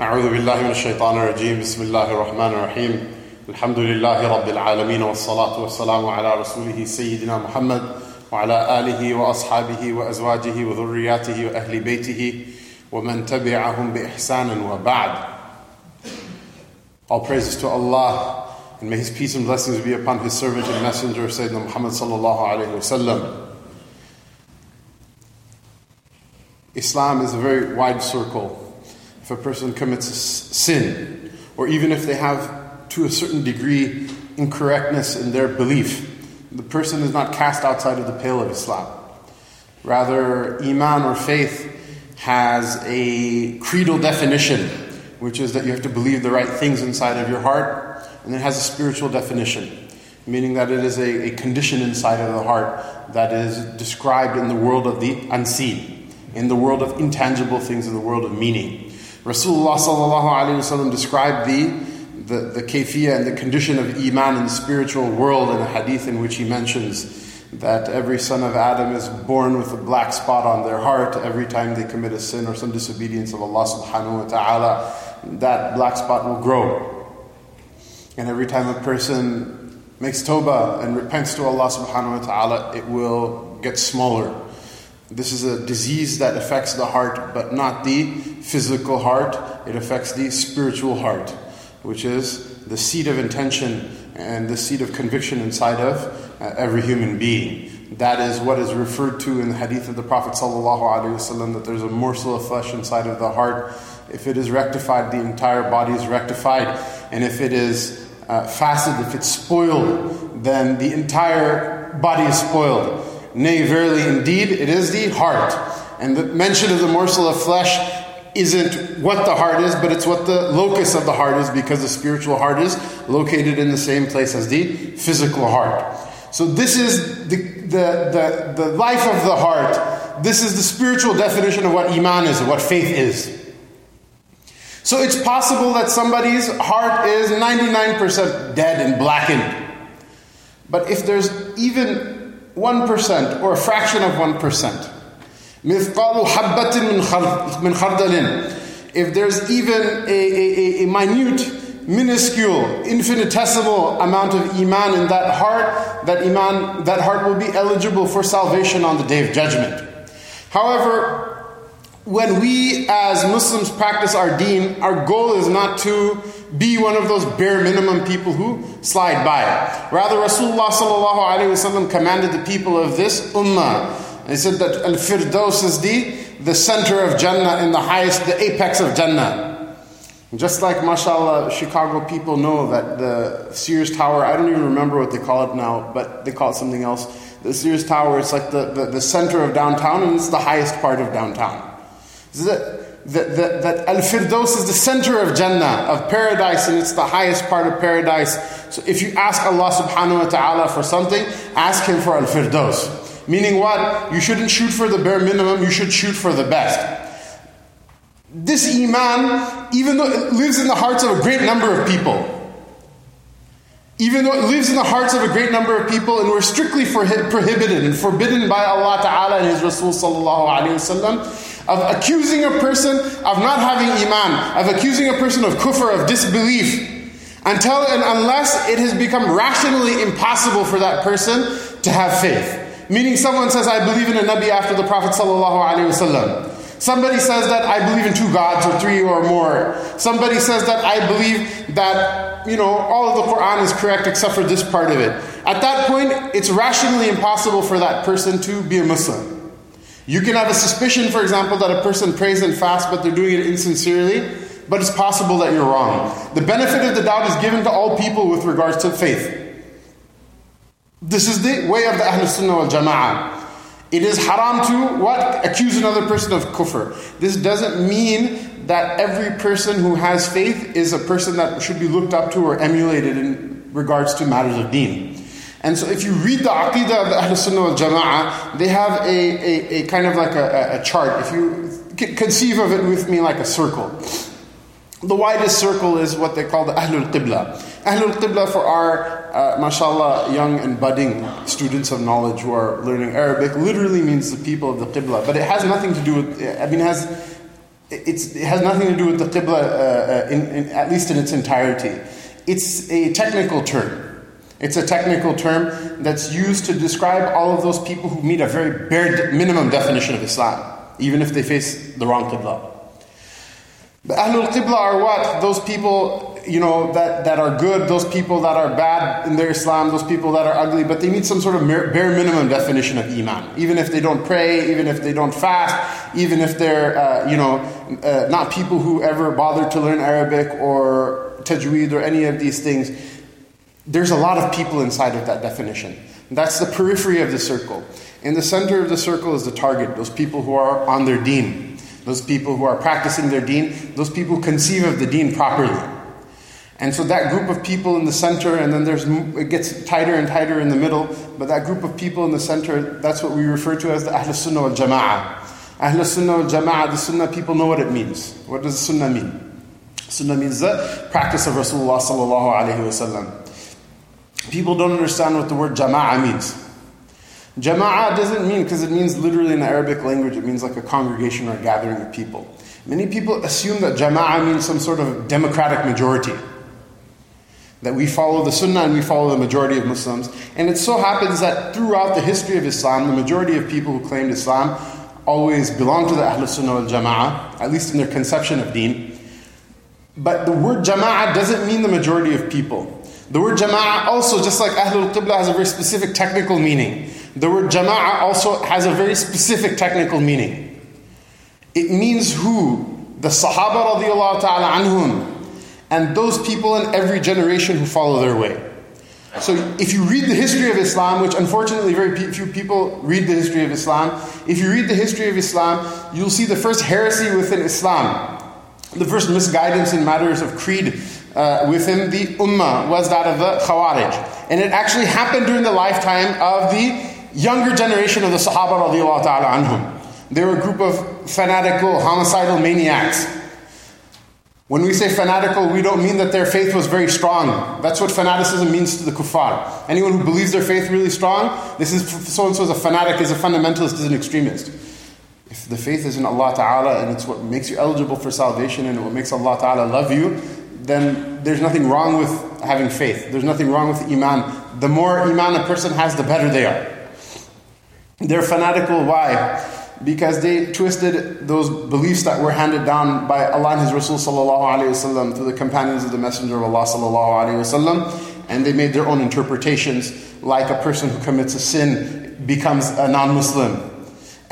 أعوذ بالله من الشيطان الرجيم بسم الله الرحمن الرحيم الحمد لله رب العالمين والصلاة والسلام على رسوله سيدنا محمد وعلى آله وأصحابه وأزواجه وذرياته وأهل بيته ومن تبعهم بإحسان وبعد All praises to Allah and may His peace and blessings be upon His servant and messenger Sayyidina Muhammad sallallahu alayhi wa sallam. Islam is a very wide circle. if a person commits a sin, or even if they have to a certain degree incorrectness in their belief, the person is not cast outside of the pale of Islam. Rather, Iman or faith has a creedal definition, which is that you have to believe the right things inside of your heart, and it has a spiritual definition, meaning that it is a, a condition inside of the heart that is described in the world of the unseen in the world of intangible things, in the world of meaning. Rasulullah described the, the, the kayfiyah and the condition of iman in the spiritual world in a hadith in which he mentions that every son of Adam is born with a black spot on their heart every time they commit a sin or some disobedience of Allah subhanahu wa ta'ala, that black spot will grow. And every time a person makes tawbah and repents to Allah subhanahu wa ta'ala, it will get smaller. This is a disease that affects the heart, but not the physical heart. It affects the spiritual heart, which is the seat of intention and the seat of conviction inside of uh, every human being. That is what is referred to in the hadith of the Prophet ﷺ that there's a morsel of flesh inside of the heart. If it is rectified, the entire body is rectified. And if it is uh, fasid, if it's spoiled, then the entire body is spoiled. Nay, verily, indeed, it is the heart. And the mention of the morsel of flesh isn't what the heart is, but it's what the locus of the heart is because the spiritual heart is located in the same place as the physical heart. So, this is the, the, the, the life of the heart. This is the spiritual definition of what Iman is, what faith is. So, it's possible that somebody's heart is 99% dead and blackened. But if there's even 1% or a fraction of 1%. مثقال حبة من خردل. If there's even a, a, a minute, minuscule, infinitesimal amount of iman in that heart, that iman, that heart will be eligible for salvation on the day of judgment. However, when we as Muslims practice our deen, our goal is not to be one of those bare minimum people who slide by. Rather, Rasulullah commanded the people of this ummah. He said that al firdaus is the, the center of Jannah and the highest, the apex of Jannah. Just like, mashallah, Chicago people know that the Sears Tower, I don't even remember what they call it now, but they call it something else. The Sears Tower, it's like the, the, the center of downtown and it's the highest part of downtown that, that, that Al Firdaus is the center of Jannah, of paradise, and it's the highest part of paradise. So if you ask Allah subhanahu wa ta'ala for something, ask Him for Al Firdaus. Meaning what? You shouldn't shoot for the bare minimum, you should shoot for the best. This Iman, even though it lives in the hearts of a great number of people, even though it lives in the hearts of a great number of people and we're strictly prohibited and forbidden by Allah Ta'ala and His Rasul Sallallahu Alaihi Wasallam, of accusing a person of not having iman, of accusing a person of kufr, of disbelief, until and unless it has become rationally impossible for that person to have faith. Meaning, someone says, I believe in a Nabi after the Prophet. Somebody says that I believe in two gods or three or more. Somebody says that I believe that, you know, all of the Quran is correct except for this part of it. At that point, it's rationally impossible for that person to be a Muslim. You can have a suspicion, for example, that a person prays and fasts, but they're doing it insincerely, but it's possible that you're wrong. The benefit of the doubt is given to all people with regards to faith. This is the way of the Ahlul Sunnah wal Jama'ah. It is haram to what? Accuse another person of kufr. This doesn't mean that every person who has faith is a person that should be looked up to or emulated in regards to matters of deen. And so if you read the Aqidah of the Ahl Sunnah wal Jama'ah, they have a, a, a kind of like a, a, chart. If you conceive of it with me like a circle. The widest circle is what they call the Ahlul Qibla. Ahlul Qibla for our, uh, mashallah, young and budding students of knowledge who are learning Arabic literally means the people of the Qibla. But it has nothing to do with, I mean, it has it has nothing to do with the qibla, uh, uh, in, in, at least in its entirety. It's a technical term. It's a technical term that's used to describe all of those people who meet a very bare minimum definition of Islam, even if they face the wrong qibla. The Ahlul Qibla are what? Those people, you know, that, that are good, those people that are bad in their Islam, those people that are ugly, but they meet some sort of bare minimum definition of Iman. Even if they don't pray, even if they don't fast, even if they're, uh, you know, uh, not people who ever bother to learn Arabic or tajweed or any of these things, there's a lot of people inside of that definition. That's the periphery of the circle. In the center of the circle is the target, those people who are on their deen those people who are practicing their deen, those people who conceive of the deen properly. And so that group of people in the center, and then there's it gets tighter and tighter in the middle, but that group of people in the center, that's what we refer to as the Ahl Sunnah wal Jama'ah. Ahl Sunnah wal Jama'ah, the Sunnah people know what it means. What does Sunnah mean? Sunnah means the practice of Rasulullah sallallahu alaihi wasallam. People don't understand what the word Jama'ah means. Jama'ah doesn't mean, because it means literally in the Arabic language, it means like a congregation or a gathering of people. Many people assume that Jama'ah means some sort of democratic majority. That we follow the Sunnah and we follow the majority of Muslims. And it so happens that throughout the history of Islam, the majority of people who claimed Islam always belong to the Ahlul Sunnah wal Jama'ah, at least in their conception of deen. But the word Jama'ah doesn't mean the majority of people. The word Jama'ah also, just like Ahlul Qibla, has a very specific technical meaning. The word jama'ah also has a very specific technical meaning. It means who? The Sahaba radiallahu ta'ala anhum. And those people in every generation who follow their way. So if you read the history of Islam, which unfortunately very few people read the history of Islam, if you read the history of Islam, you'll see the first heresy within Islam, the first misguidance in matters of creed uh, within the Ummah was that of the Khawarij. And it actually happened during the lifetime of the younger generation of the Sahaba ta'ala anhum. They were a group of fanatical, homicidal maniacs. When we say fanatical, we don't mean that their faith was very strong. That's what fanaticism means to the kuffar. Anyone who believes their faith really strong, this is so and so is a fanatic, is a fundamentalist, is an extremist. If the faith is in Allah Ta'ala and it's what makes you eligible for salvation and what makes Allah Ta'ala love you, then there's nothing wrong with having faith. There's nothing wrong with Iman. The more Iman a person has, the better they are. They're fanatical. Why? Because they twisted those beliefs that were handed down by Allah and His Rasul wasallam through the companions of the Messenger of Allah wasallam, and they made their own interpretations. Like a person who commits a sin becomes a non-Muslim,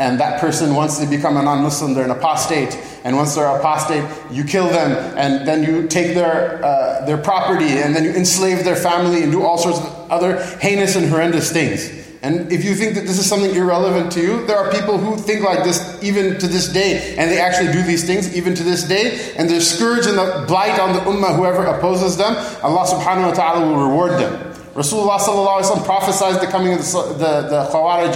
and that person, once they become a non-Muslim, they're an apostate. And once they're apostate, you kill them, and then you take their uh, their property, and then you enslave their family, and do all sorts of other heinous and horrendous things. And if you think that this is something irrelevant to you, there are people who think like this even to this day, and they actually do these things even to this day, and the scourge and the blight on the ummah, whoever opposes them, Allah subhanahu wa ta'ala will reward them. Rasulullah prophesied the coming of the, the, the Khawarij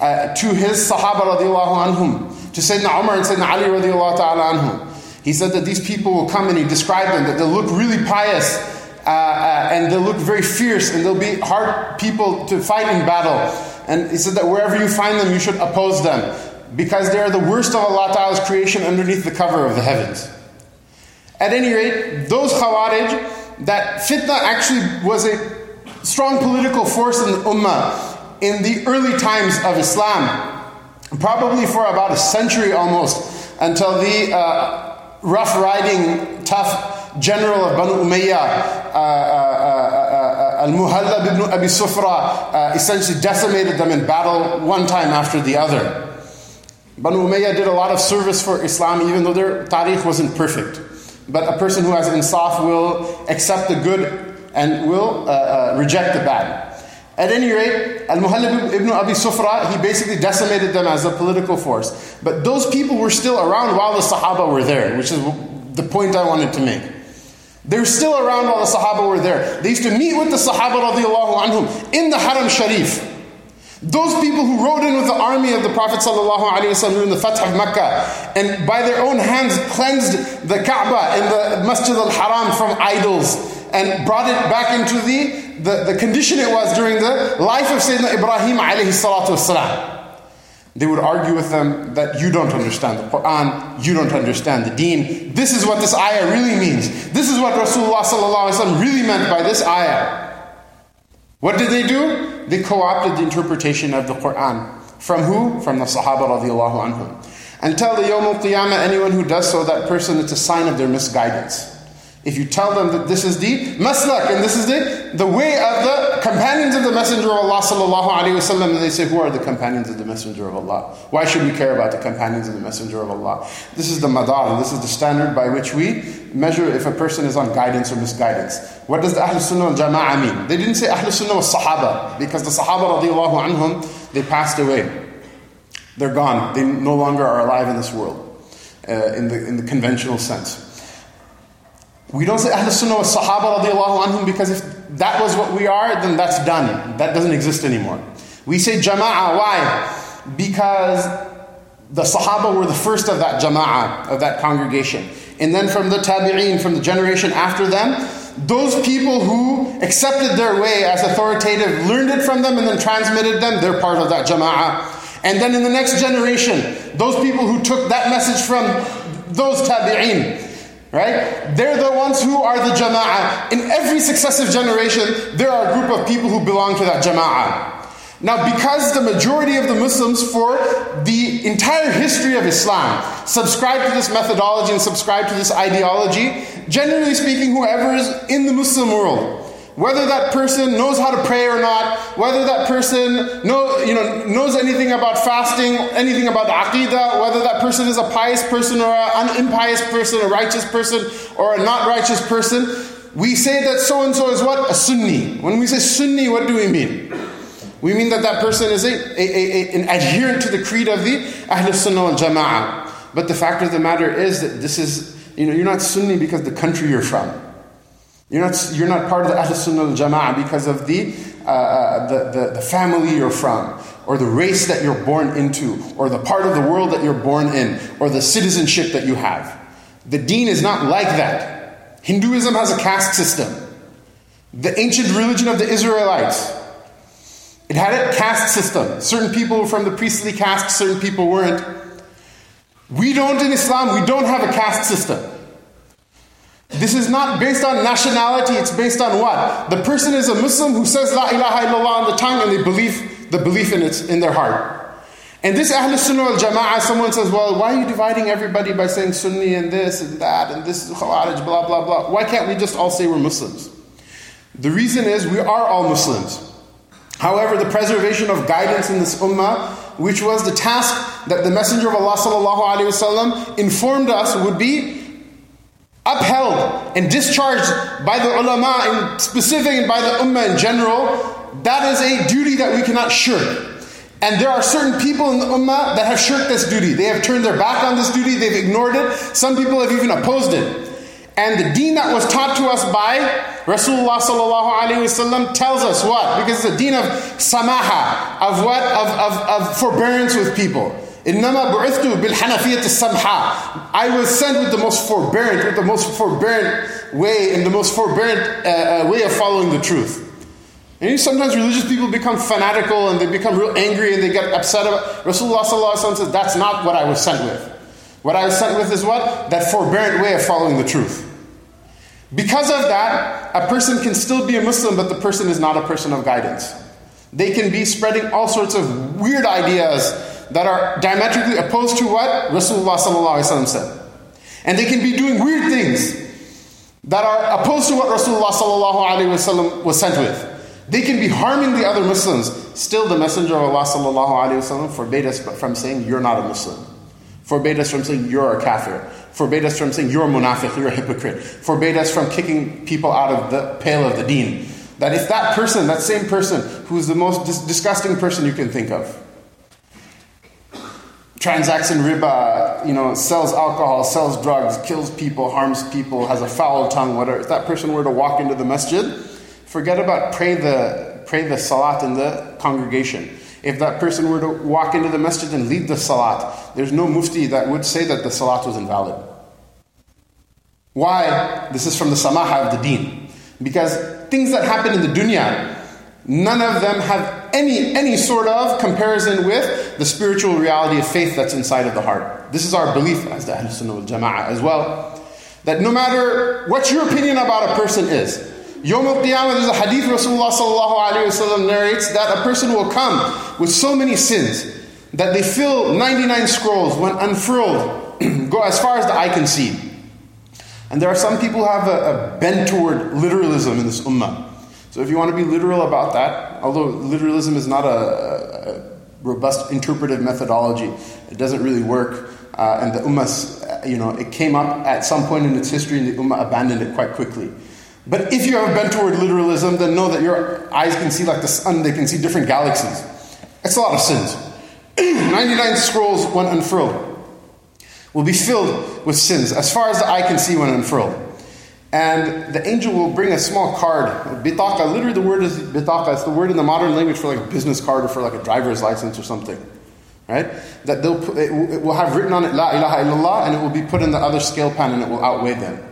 uh, to his Sahaba radiallahu anhum, to Sayyidina Umar and Sayyidina Ali radiallahu ta'ala anhum. He said that these people will come and he described them, that they'll look really pious, uh, uh, and they'll look very fierce and they'll be hard people to fight in battle. And he said that wherever you find them, you should oppose them because they are the worst of Allah Ta'ala's creation underneath the cover of the heavens. At any rate, those Khawarij, that fitna actually was a strong political force in the Ummah in the early times of Islam, probably for about a century almost, until the uh, rough riding, tough general of Banu Umayyah, uh, uh, uh, Al-Muhallab ibn Abi Sufra, essentially decimated them in battle one time after the other. Banu Umayyah did a lot of service for Islam even though their tariq wasn't perfect. But a person who has insaf will accept the good and will uh, uh, reject the bad. At any rate, Al Muhallab ibn Abi Sufra, he basically decimated them as a political force. But those people were still around while the Sahaba were there, which is the point I wanted to make. They're still around while the Sahaba were there. They used to meet with the Sahaba anhum in the Haram Sharif. Those people who rode in with the army of the Prophet ﷺ during the Fath of Mecca and by their own hands cleansed the Kaaba and the Masjid al Haram from idols and brought it back into the, the, the condition it was during the life of Sayyidina Ibrahim alayhi salatu wasalam. They would argue with them that you don't understand the Quran, you don't understand the deen. This is what this ayah really means. This is what Rasulullah really meant by this ayah. What did they do? They co opted the interpretation of the Quran. From who? From the Sahaba radiallahu anhum. Until the Yawm al Qiyamah, anyone who does so, that person, it's a sign of their misguidance. If you tell them that this is the maslak and this is the, the way of the companions of the Messenger of Allah sallallahu alaihi wasallam, they say, who are the companions of the Messenger of Allah? Why should we care about the companions of the Messenger of Allah? This is the madar, this is the standard by which we measure if a person is on guidance or misguidance. What does the Ahl Sunnah wal Jama'ah mean? They didn't say Ahl Sunnah was Sahaba, because the Sahaba radiallahu anhum, they passed away. They're gone. They no longer are alive in this world, uh, in, the, in the conventional sense. We don't say Ahl Sunnah wa Sahaba radiallahu anhum because if that was what we are, then that's done. That doesn't exist anymore. We say Jama'ah. Why? Because the Sahaba were the first of that Jama'ah, of that congregation. And then from the Tabi'een, from the generation after them, those people who accepted their way as authoritative, learned it from them, and then transmitted them, they're part of that Jama'ah. And then in the next generation, those people who took that message from those Tabi'een, Right? They're the ones who are the jama'ah. In every successive generation, there are a group of people who belong to that jama'ah. Now, because the majority of the Muslims for the entire history of Islam subscribe to this methodology and subscribe to this ideology, generally speaking, whoever is in the Muslim world, whether that person knows how to pray or not, whether that person know, you know, knows anything about fasting, anything about aqidah, whether that person is a pious person or an impious person, a righteous person or a not righteous person, we say that so and so is what? A Sunni. When we say Sunni, what do we mean? We mean that that person is a, a, a, an adherent to the creed of the Ahl Sunnah wal Jama'ah. But the fact of the matter is that this is, you know, you're not Sunni because the country you're from. You're not, you're not part of the Ahl al Jama'ah because of the, uh, uh, the, the, the family you're from, or the race that you're born into, or the part of the world that you're born in, or the citizenship that you have. The deen is not like that. Hinduism has a caste system. The ancient religion of the Israelites, it had a caste system. Certain people were from the priestly caste, certain people weren't. We don't in Islam, we don't have a caste system. This is not based on nationality, it's based on what? The person is a Muslim who says La ilaha illallah on the tongue and they believe the belief in it in their heart. And this Ahl Sunnah wal Jama'ah, someone says, Well, why are you dividing everybody by saying Sunni and this and that and this is Khawarij, blah, blah, blah? Why can't we just all say we're Muslims? The reason is we are all Muslims. However, the preservation of guidance in this ummah, which was the task that the Messenger of Allah informed us would be upheld and discharged by the ulama in specific and by the ummah in general, that is a duty that we cannot shirk. And there are certain people in the ummah that have shirked this duty. They have turned their back on this duty, they've ignored it. Some people have even opposed it. And the deen that was taught to us by Rasulullah sallallahu alaihi wasallam tells us what? Because it's a deen of samaha, of what? Of, of, of forbearance with people. إنما بعثت بالحنفية السمحة. I was sent with the most forbearant, with the most forbearant way and the most forbearant uh, uh, way of following the truth. And sometimes religious people become fanatical and they become real angry and they get upset about Rasulullah says that's not what I was sent with. What I was sent with is what? That forbearant way of following the truth. Because of that, a person can still be a Muslim, but the person is not a person of guidance. They can be spreading all sorts of weird ideas that are diametrically opposed to what Rasulullah said. And they can be doing weird things that are opposed to what Rasulullah was sent with. They can be harming the other Muslims. Still, the Messenger of Allah forbade us from saying, You're not a Muslim. Forbade us from saying, You're a kafir. Forbade us from saying, You're a munafiq, you're a hypocrite. Forbade us from kicking people out of the pale of the deen. That if that person, that same person, who's the most dis- disgusting person you can think of, transacts in riba, you know, sells alcohol, sells drugs, kills people, harms people, has a foul tongue, whatever. If that person were to walk into the masjid, forget about pray the pray the salat in the congregation. If that person were to walk into the masjid and lead the salat, there's no mufti that would say that the salat was invalid. Why? This is from the samaha of the deen. Because things that happen in the dunya, none of them have any, any sort of comparison with the spiritual reality of faith that's inside of the heart. This is our belief as the Ahl Sunnah Jama'ah as well. That no matter what your opinion about a person is, Yom al Qiyamah, there's a hadith Rasulullah sallallahu wasallam narrates that a person will come with so many sins that they fill 99 scrolls when unfurled, go as far as the eye can see. And there are some people who have a, a bent toward literalism in this ummah. So if you want to be literal about that, although literalism is not a, a robust interpretive methodology, it doesn't really work. Uh, and the ummah, you know, it came up at some point in its history and the ummah abandoned it quite quickly. But if you have bent toward literalism, then know that your eyes can see like the sun, they can see different galaxies. It's a lot of sins. 99 scrolls when unfurled will be filled with sins, as far as the eye can see when unfurled. And the angel will bring a small card, bitaka. Literally, the word is bitaka. It's the word in the modern language for like a business card or for like a driver's license or something, right? That they'll put, it will have written on it la ilaha illallah, and it will be put in the other scale pan, and it will outweigh them.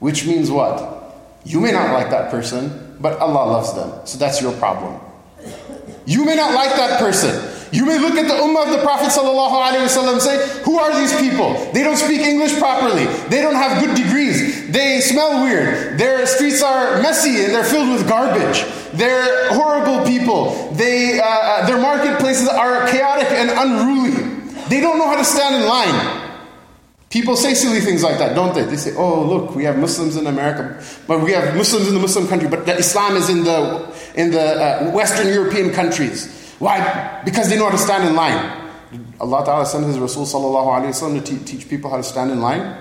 Which means what? You may not like that person, but Allah loves them, so that's your problem. You may not like that person. You may look at the ummah of the Prophet ﷺ and say, Who are these people? They don't speak English properly. They don't have good degrees. They smell weird. Their streets are messy and they're filled with garbage. They're horrible people. They, uh, uh their marketplaces are chaotic and unruly. They don't know how to stand in line. People say silly things like that, don't they? They say, oh, look, we have Muslims in America, but we have Muslims in the Muslim country, but Islam is in the, in the uh, Western European countries. Why? Because they know how to stand in line. Allah Ta'ala sent His Rasul Sallallahu Alaihi Wasallam to teach people how to stand in line.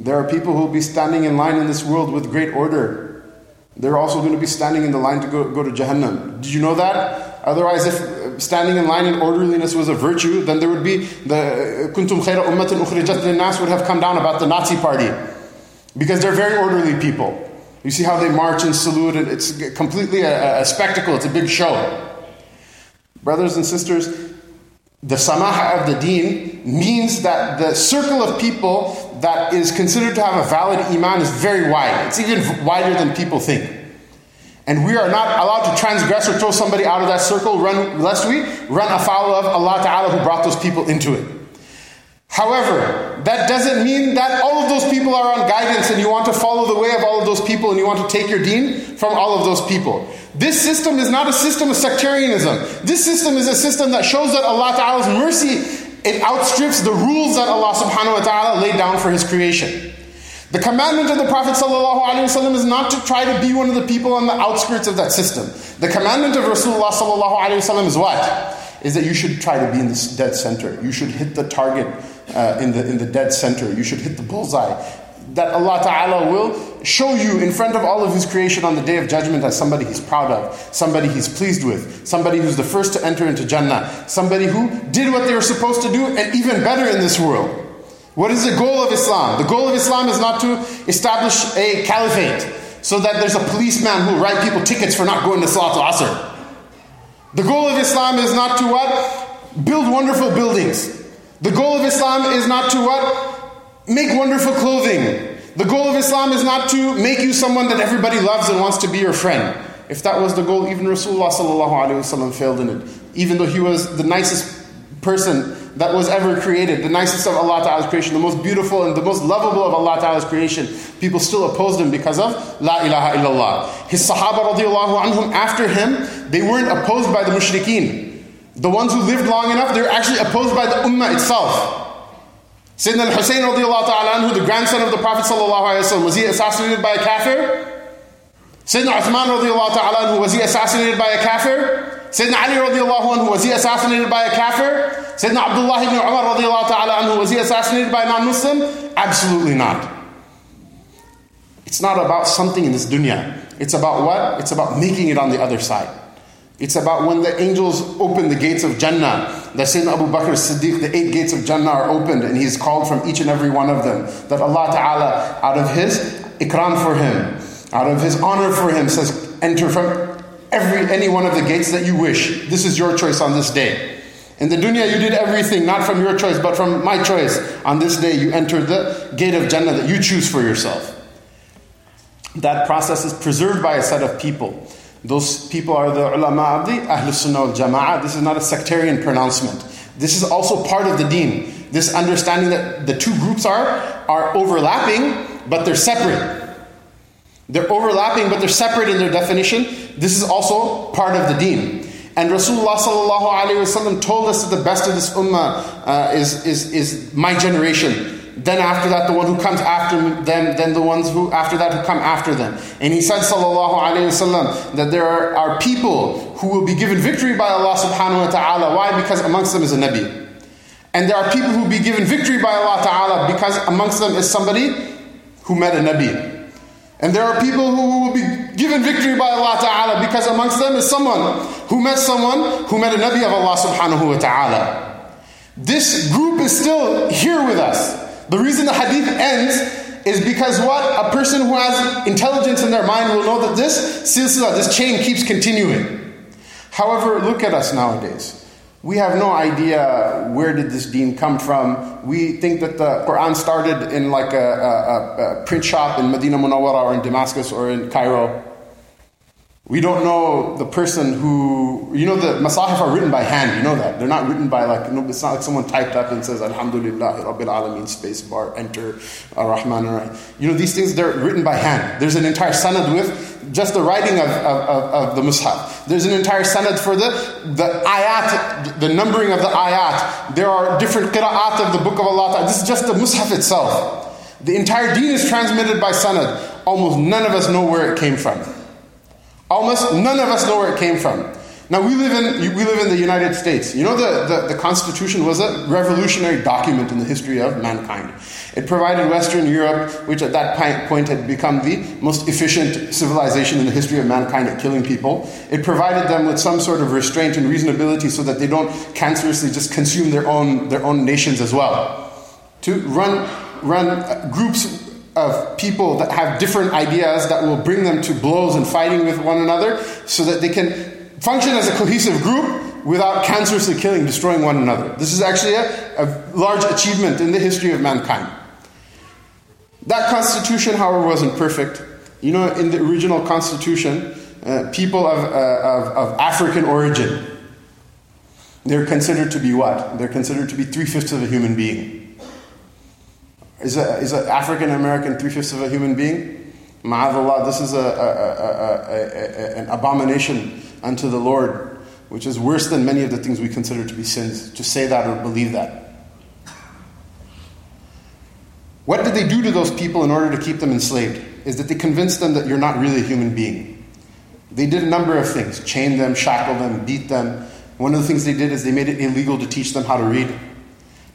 There are people who will be standing in line in this world with great order. They're also going to be standing in the line to go, go to Jahannam. Did you know that? Otherwise, if uh, standing in line in orderliness was a virtue, then there would be the uh, kuntum khayra ummatin ukhrijat nas would have come down about the Nazi party. Because they're very orderly people. You see how they march and salute, and it's completely a, a spectacle, it's a big show. Brothers and sisters, the samaha of the deen means that the circle of people that is considered to have a valid iman is very wide. It's even wider than people think. And we are not allowed to transgress or throw somebody out of that circle, run, lest we run afoul of Allah Ta'ala who brought those people into it. However, that doesn't mean that all of those people are on guidance and you want to follow the way of all of those people and you want to take your deen from all of those people. This system is not a system of sectarianism. This system is a system that shows that Allah Ta'ala's mercy, it outstrips the rules that Allah subhanahu wa ta'ala laid down for His creation. The commandment of the Prophet ﷺ is not to try to be one of the people on the outskirts of that system. The commandment of Rasulullah ﷺ is what? Is that you should try to be in the dead center. You should hit the target uh, in, the, in the dead center. You should hit the bullseye. That Allah Ta'ala will show you in front of all of His creation on the day of judgment as somebody He's proud of, somebody He's pleased with, somebody who's the first to enter into Jannah, somebody who did what they were supposed to do and even better in this world. What is the goal of Islam? The goal of Islam is not to establish a caliphate so that there's a policeman who will write people tickets for not going to Salatul Asr. The goal of Islam is not to what? Build wonderful buildings. The goal of Islam is not to what? Make wonderful clothing. The goal of Islam is not to make you someone that everybody loves and wants to be your friend. If that was the goal, even Rasulullah failed in it. Even though he was the nicest person that was ever created, the nicest of Allah Ta'ala's creation, the most beautiful and the most lovable of Allah Ta'ala's creation, people still opposed him because of La ilaha illallah. His Sahaba radiallahu anhum, after him, they weren't opposed by the mushrikeen. The ones who lived long enough, they're actually opposed by the ummah itself. Sayyidina al-Hussein radiallahu ta'ala anhu, the grandson of the Prophet sallallahu alayhi wa was he assassinated by a kafir? Sayyidina Uthman radiallahu ta'ala anhu, was he assassinated by a kafir? Sayyidina Ali radiallahu anhu, was he assassinated by a kafir? Sayyidina Abdullah ibn Umar radiallahu ta'ala anhu, was he assassinated by a non-Muslim? Absolutely not. It's not about something in this dunya. It's about what? It's about making it on the other side. It's about when the angels open the gates of Jannah. That Sayyidina Abu Bakr Siddiq, the eight gates of Jannah are opened and he's called from each and every one of them. That Allah Ta'ala, out of His ikram for him, out of His honor for him, says, enter from every any one of the gates that you wish. This is your choice on this day. In the dunya, you did everything, not from your choice, but from my choice. On this day, you enter the gate of Jannah that you choose for yourself. That process is preserved by a set of people Those people are the ulama of the Sunnah wal Jama'ah. This is not a sectarian pronouncement. This is also part of the deen. This understanding that the two groups are, are overlapping, but they're separate. They're overlapping, but they're separate in their definition. This is also part of the deen. And Rasulullah alaihi wasallam told us that the best of this ummah uh, is, is, is my generation. Then after that, the one who comes after them, then the ones who after that who come after them. And he said, sallallahu alaihi wasallam, that there are, are people who will be given victory by Allah subhanahu wa taala. Why? Because amongst them is a nabi. And there are people who will be given victory by Allah ta'ala because amongst them is somebody who met a nabi. And there are people who will be given victory by Allah Ta'ala because amongst them is someone who met someone who met a Nabi of Allah Subhanahu wa Ta'ala. This group is still here with us. The reason the hadith ends is because what? A person who has intelligence in their mind will know that this silsila, this chain keeps continuing. However, look at us nowadays. We have no idea where did this deen come from. We think that the Quran started in like a, a, a print shop in Medina Munawwara or in Damascus or in Cairo. We don't know the person who, you know, the masahif are written by hand, you know that. They're not written by like, no, it's not like someone typed up and says, Alhamdulillah, Rabbil Alameen, space bar, enter, uh, Ar-Rahman, Ar-Rahim. You know, these things, they're written by hand. There's an entire sanad with just the writing of, of, of, of the mushaf. There's an entire sanad for the, the ayat, the numbering of the ayat. There are different qira'at of the book of Allah. This is just the mushaf itself. The entire deen is transmitted by sanad. Almost none of us know where it came from. Almost none of us know where it came from. Now we live in we live in the United States. You know the, the, the, Constitution was a revolutionary document in the history of mankind. It provided Western Europe, which at that point had become the most efficient civilization in the history of mankind at killing people. It provided them with some sort of restraint and reasonability so that they don't cancerously just consume their own their own nations as well. To run run uh, groups of people that have different ideas that will bring them to blows and fighting with one another so that they can function as a cohesive group without cancerously killing, destroying one another. This is actually a, a large achievement in the history of mankind. That constitution, however, wasn't perfect. You know, in the original constitution, uh, people of, uh, of, of African origin, they're considered to be what? They're considered to be three fifths of a human being. Is an is a African American three fifths of a human being? Ma'adallah, this is a, a, an abomination unto the Lord, which is worse than many of the things we consider to be sins, to say that or believe that. What did they do to those people in order to keep them enslaved? Is that they convinced them that you're not really a human being. They did a number of things chain them, shackled them, beat them. One of the things they did is they made it illegal to teach them how to read.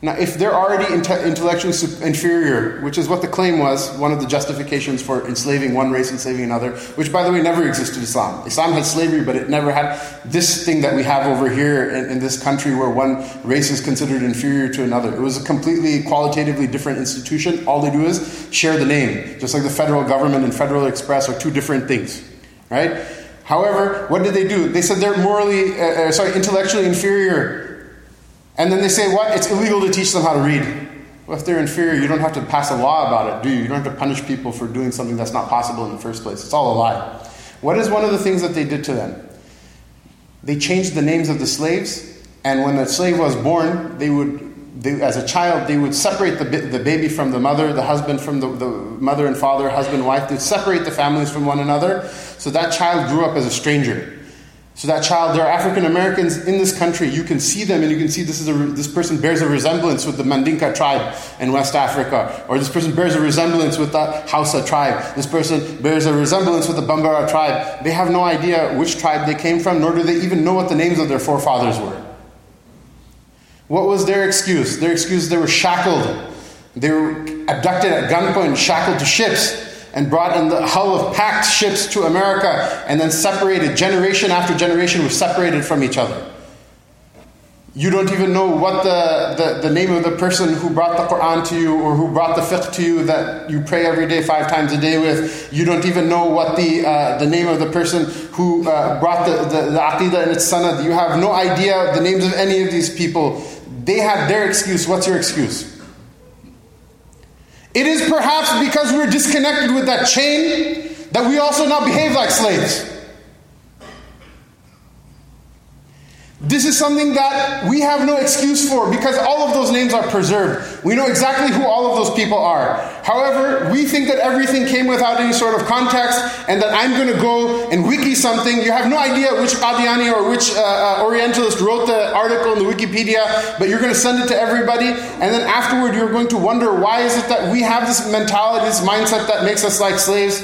Now, if they're already intellectually inferior, which is what the claim was, one of the justifications for enslaving one race, and enslaving another, which, by the way, never existed in Islam. Islam had slavery, but it never had this thing that we have over here in, in this country where one race is considered inferior to another. It was a completely qualitatively different institution. All they do is share the name, just like the federal government and Federal Express are two different things, right? However, what did they do? They said they're morally, uh, uh sorry, intellectually inferior and then they say, what? It's illegal to teach them how to read. Well, if they're inferior, you don't have to pass a law about it, do you? You don't have to punish people for doing something that's not possible in the first place. It's all a lie. What is one of the things that they did to them? They changed the names of the slaves, and when a slave was born, they would they, as a child, they would separate the, the baby from the mother, the husband from the, the mother and father, husband, wife. They'd separate the families from one another. So that child grew up as a stranger. So that child, there are African Americans in this country. You can see them, and you can see this is a, this person bears a resemblance with the Mandinka tribe in West Africa, or this person bears a resemblance with the Hausa tribe. This person bears a resemblance with the Bambara tribe. They have no idea which tribe they came from, nor do they even know what the names of their forefathers were. What was their excuse? Their excuse they were shackled. They were abducted at gunpoint, shackled to ships and brought in the hull of packed ships to America and then separated, generation after generation, were separated from each other. You don't even know what the, the, the, name of the person who brought the Quran to you or who brought the fiqh to you that you pray every day, five times a day with. You don't even know what the, uh, the name of the person who uh, brought the, the, the aqidah and its sanad. You have no idea the names of any of these people. They had their excuse. What's your excuse? It is perhaps because we're disconnected with that chain that we also now behave like slaves. This is something that we have no excuse for because all of those names are preserved. We know exactly who all of those people are. However, we think that everything came without any sort of context and that I'm going to go and wiki something. You have no idea which Qadiani or which uh, uh, Orientalist wrote the article in the Wikipedia, but you're going to send it to everybody. And then afterward, you're going to wonder why is it that we have this mentality, this mindset that makes us like slaves?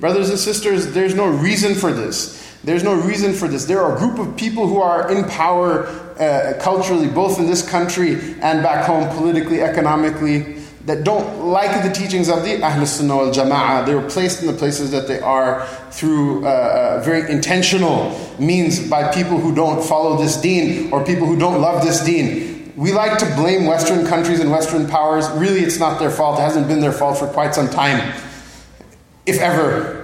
Brothers and sisters, there's no reason for this. There's no reason for this. There are a group of people who are in power uh, culturally, both in this country and back home, politically, economically, that don't like the teachings of the Ahl Sunnah wal Jama'ah. They were placed in the places that they are through uh, uh, very intentional means by people who don't follow this deen or people who don't love this deen. We like to blame Western countries and Western powers. Really, it's not their fault. It hasn't been their fault for quite some time, if ever.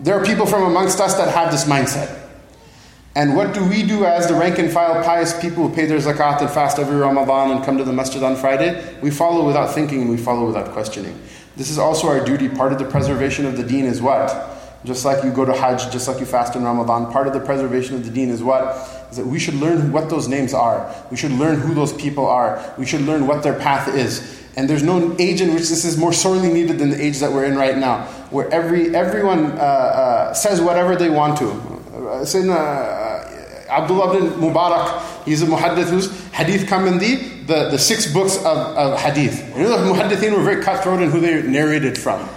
There are people from amongst us that have this mindset. And what do we do as the rank and file pious people who pay their zakat and fast every Ramadan and come to the masjid on Friday? We follow without thinking and we follow without questioning. This is also our duty. Part of the preservation of the deen is what? Just like you go to Hajj, just like you fast in Ramadan, part of the preservation of the deen is what? Is that we should learn what those names are. We should learn who those people are. We should learn what their path is. And there's no age in which this is more sorely needed than the age that we're in right now, where every everyone uh, uh, says whatever they want to. Uh, Sayyidina uh, Abdullah bin Mubarak, he's a muhaddith whose hadith come in the, the, the six books of, of hadith. You know, the muhaddithin were very cutthroat in who they narrated from.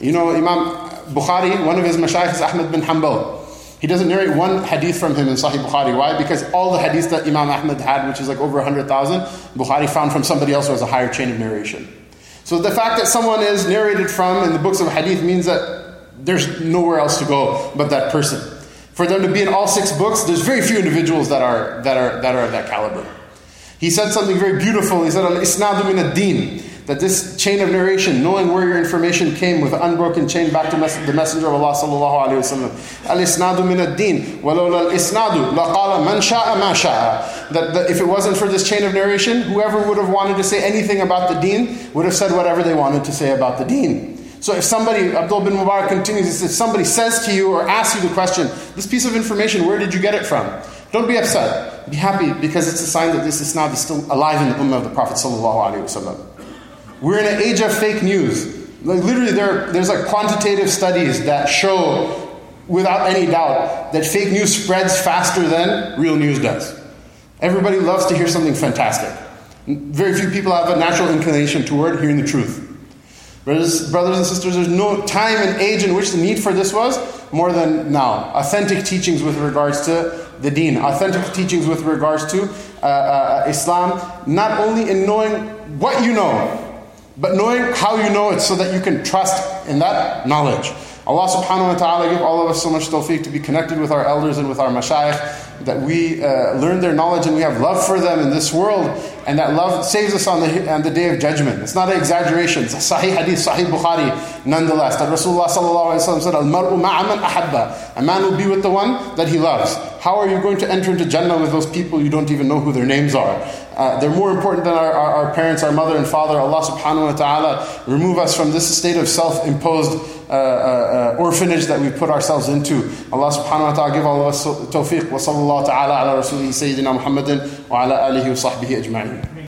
You know, Imam Bukhari, one of his mashayikh is Ahmad bin Hanbal. He doesn't narrate one hadith from him in Sahih Bukhari. Why? Because all the hadith that Imam Ahmad had, which is like over 100,000, Bukhari found from somebody else who has a higher chain of narration. So the fact that someone is narrated from in the books of hadith means that there's nowhere else to go but that person. For them to be in all six books, there's very few individuals that are, that are, that are of that caliber. He said something very beautiful. He said, Al-Isnadu min ad-din that this chain of narration, knowing where your information came with an unbroken chain back to mes- the Messenger of Allah sallallahu alaihi wasallam. Al-isnadu min ad-din, walawla al-isnadu laqala man sha'a ma sha'a. That, that if it wasn't for this chain of narration, whoever would have wanted to say anything about the deen would have said whatever they wanted to say about the deen. So if somebody, Abdul bin Mubarak continues, if somebody says to you or asks you the question, this piece of information, where did you get it from? Don't be upset. Be happy because it's a sign that this isnad is still alive in the ummah of the Prophet sallallahu alaihi wasallam. We're in an age of fake news. Like literally, there, there's like quantitative studies that show, without any doubt, that fake news spreads faster than real news does. Everybody loves to hear something fantastic. Very few people have a natural inclination toward hearing the truth. Brothers, brothers and sisters, there's no time and age in which the need for this was more than now. Authentic teachings with regards to the deen, authentic teachings with regards to uh, uh, Islam, not only in knowing what you know, but knowing how you know it so that you can trust in that knowledge. Allah subhanahu wa ta'ala give all of us so much tawfiq to be connected with our elders and with our mashayikh, that we uh, learn their knowledge and we have love for them in this world, and that love saves us on the, on the day of judgment. It's not an exaggeration. It's a sahih hadith, sahih Bukhari, nonetheless. That Rasulullah sallallahu alayhi wa said, Al-mar'u ma'a ahabba. A man will be with the one that he loves. How are you going to enter into Jannah with those people you don't even know who their names are? Uh, they're more important than our, our, our, parents, our mother and father. Allah subhanahu wa ta'ala remove us from this state of self imposed uh, uh, orphanage that we put ourselves into. Allah subhanahu wa ta'ala give all of us tawfiq. Wa sallallahu ta'ala ala rasulihi Sayyidina Muhammadin wa ala alihi wa sahbihi ajma'in.